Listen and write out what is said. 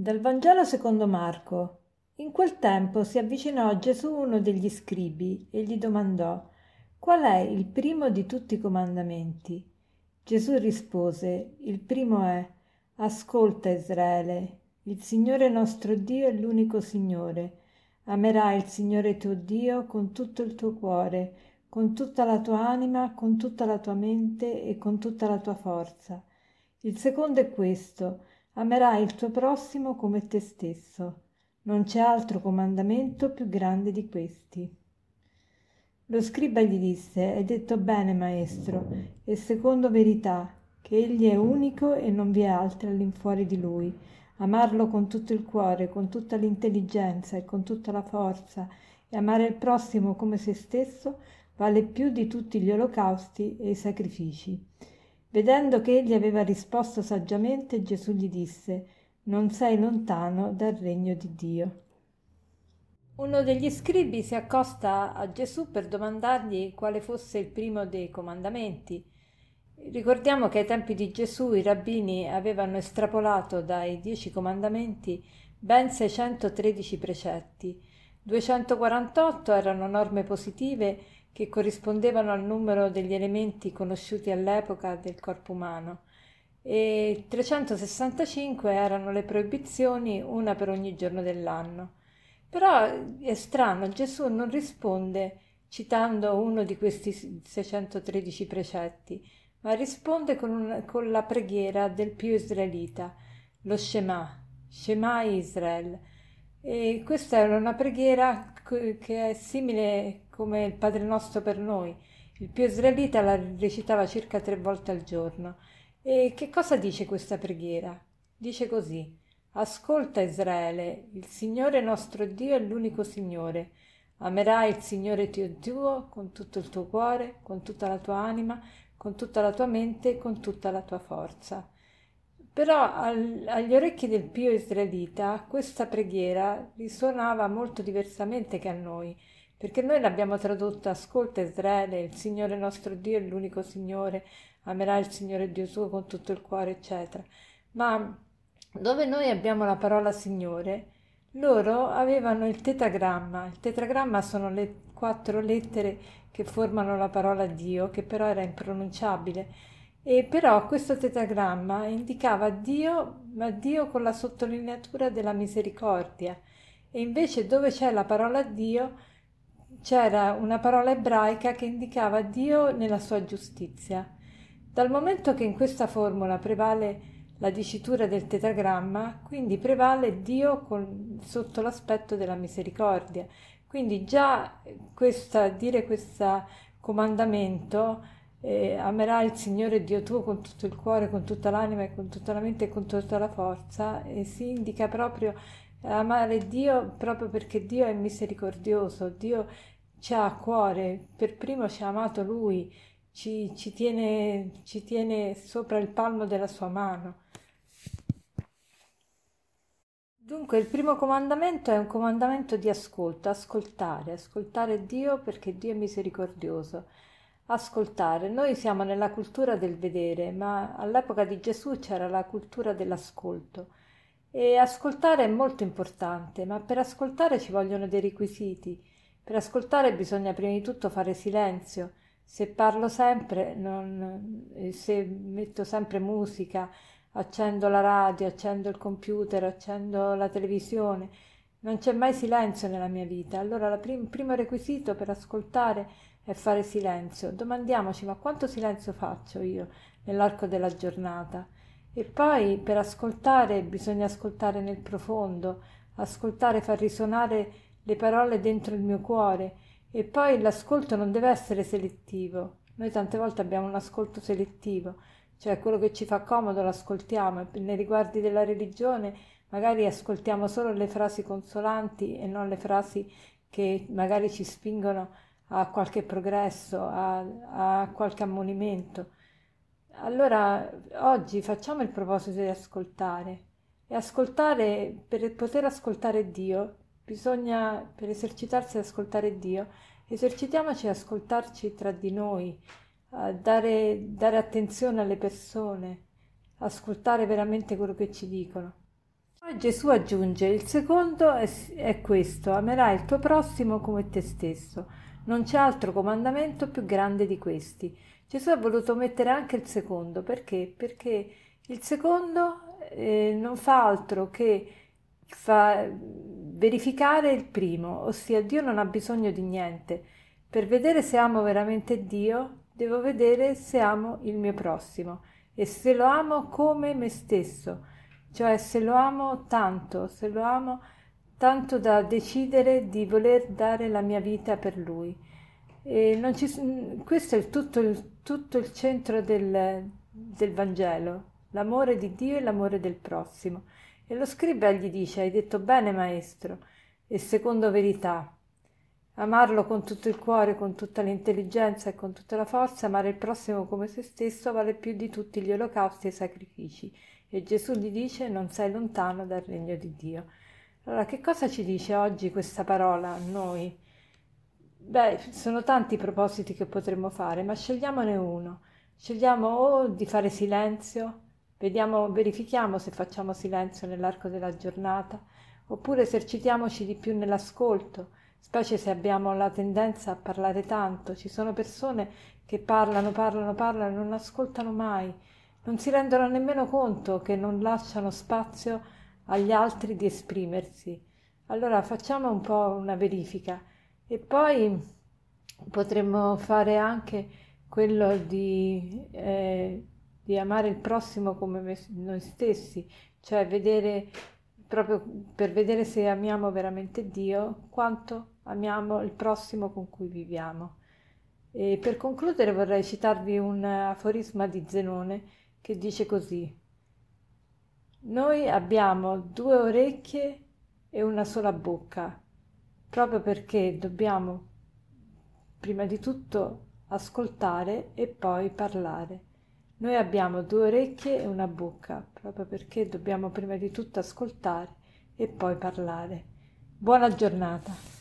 Dal Vangelo secondo Marco. In quel tempo si avvicinò a Gesù uno degli scribi e gli domandò Qual è il primo di tutti i comandamenti? Gesù rispose Il primo è Ascolta Israele, il Signore nostro Dio è l'unico Signore. Amerai il Signore tuo Dio con tutto il tuo cuore, con tutta la tua anima, con tutta la tua mente e con tutta la tua forza. Il secondo è questo, amerai il tuo prossimo come te stesso. Non c'è altro comandamento più grande di questi. Lo scriba gli disse, hai detto bene, maestro, e secondo verità, che egli è unico e non vi è altro all'infuori di lui. Amarlo con tutto il cuore, con tutta l'intelligenza e con tutta la forza, e amare il prossimo come se stesso, vale più di tutti gli olocausti e i sacrifici. Vedendo che egli aveva risposto saggiamente, Gesù gli disse, Non sei lontano dal regno di Dio. Uno degli scribi si accosta a Gesù per domandargli quale fosse il primo dei comandamenti. Ricordiamo che ai tempi di Gesù i rabbini avevano estrapolato dai dieci comandamenti ben 613 precetti. 248 erano norme positive che corrispondevano al numero degli elementi conosciuti all'epoca del corpo umano e 365 erano le proibizioni, una per ogni giorno dell'anno. Però è strano, Gesù non risponde citando uno di questi 613 precetti, ma risponde con, una, con la preghiera del più israelita, lo Shema, Shema Israel. E questa era una preghiera che è simile come il Padre nostro per noi. Il più israelita la recitava circa tre volte al giorno. E che cosa dice questa preghiera? Dice così: Ascolta Israele, il Signore nostro Dio è l'unico Signore. Amerai il Signore Dio tuo con tutto il tuo cuore, con tutta la tua anima, con tutta la tua mente e con tutta la tua forza. Però al, agli orecchi del pio israelita questa preghiera risuonava molto diversamente che a noi perché noi l'abbiamo tradotta ascolta Israele, il Signore nostro Dio è l'unico Signore, amerai il Signore Dio suo con tutto il cuore, eccetera. Ma dove noi abbiamo la parola Signore, loro avevano il tetragramma. Il tetragramma sono le quattro lettere che formano la parola Dio, che però era impronunciabile. E però questo tetragramma indicava Dio, ma Dio con la sottolineatura della misericordia. E invece dove c'è la parola Dio c'era una parola ebraica che indicava Dio nella sua giustizia. Dal momento che in questa formula prevale la dicitura del tetragramma, quindi prevale Dio con, sotto l'aspetto della misericordia. Quindi già questa, dire questo comandamento, eh, amerai il Signore Dio tuo con tutto il cuore, con tutta l'anima e con tutta la mente e con tutta la forza, e si indica proprio amare Dio proprio perché Dio è misericordioso, Dio ci ha a cuore, per primo ci ha amato Lui, ci, ci, tiene, ci tiene sopra il palmo della sua mano. Dunque il primo comandamento è un comandamento di ascolto, ascoltare, ascoltare Dio perché Dio è misericordioso. Ascoltare. Noi siamo nella cultura del vedere, ma all'epoca di Gesù c'era la cultura dell'ascolto. E ascoltare è molto importante, ma per ascoltare ci vogliono dei requisiti. Per ascoltare bisogna prima di tutto fare silenzio. Se parlo sempre, non, eh, se metto sempre musica, accendo la radio, accendo il computer, accendo la televisione, non c'è mai silenzio nella mia vita. Allora il prim- primo requisito per ascoltare è fare silenzio. Domandiamoci ma quanto silenzio faccio io nell'arco della giornata? E poi per ascoltare bisogna ascoltare nel profondo, ascoltare, far risuonare le parole dentro il mio cuore e poi l'ascolto non deve essere selettivo. Noi tante volte abbiamo un ascolto selettivo, cioè quello che ci fa comodo l'ascoltiamo e nei riguardi della religione magari ascoltiamo solo le frasi consolanti e non le frasi che magari ci spingono a qualche progresso, a, a qualche ammonimento. Allora oggi facciamo il proposito di ascoltare e ascoltare, per poter ascoltare Dio, bisogna, per esercitarsi ad ascoltare Dio, esercitiamoci ad ascoltarci tra di noi, a dare, dare attenzione alle persone, ascoltare veramente quello che ci dicono. Poi Gesù aggiunge, il secondo è, è questo, amerai il tuo prossimo come te stesso. Non c'è altro comandamento più grande di questi. Gesù ha voluto mettere anche il secondo, perché? Perché il secondo eh, non fa altro che fa verificare il primo, ossia Dio non ha bisogno di niente. Per vedere se amo veramente Dio, devo vedere se amo il mio prossimo e se lo amo come me stesso, cioè se lo amo tanto, se lo amo tanto da decidere di voler dare la mia vita per lui. Ci, questo è tutto il, tutto il centro del, del Vangelo, l'amore di Dio e l'amore del prossimo. E lo scriba gli dice, hai detto bene maestro, e secondo verità, amarlo con tutto il cuore, con tutta l'intelligenza e con tutta la forza, amare il prossimo come se stesso vale più di tutti gli olocausti e i sacrifici. E Gesù gli dice, non sei lontano dal regno di Dio. Allora, che cosa ci dice oggi questa parola a noi? Beh, sono tanti i propositi che potremmo fare, ma scegliamone uno. Scegliamo o di fare silenzio, Vediamo, verifichiamo se facciamo silenzio nell'arco della giornata, oppure esercitiamoci di più nell'ascolto, specie se abbiamo la tendenza a parlare tanto. Ci sono persone che parlano, parlano, parlano e non ascoltano mai, non si rendono nemmeno conto che non lasciano spazio agli altri di esprimersi. Allora facciamo un po' una verifica e poi potremmo fare anche quello di eh, di amare il prossimo come noi stessi, cioè vedere proprio per vedere se amiamo veramente Dio, quanto amiamo il prossimo con cui viviamo. E per concludere vorrei citarvi un aforisma di Zenone che dice così: Noi abbiamo due orecchie e una sola bocca, proprio perché dobbiamo prima di tutto ascoltare e poi parlare. Noi abbiamo due orecchie e una bocca, proprio perché dobbiamo prima di tutto ascoltare e poi parlare. Buona giornata.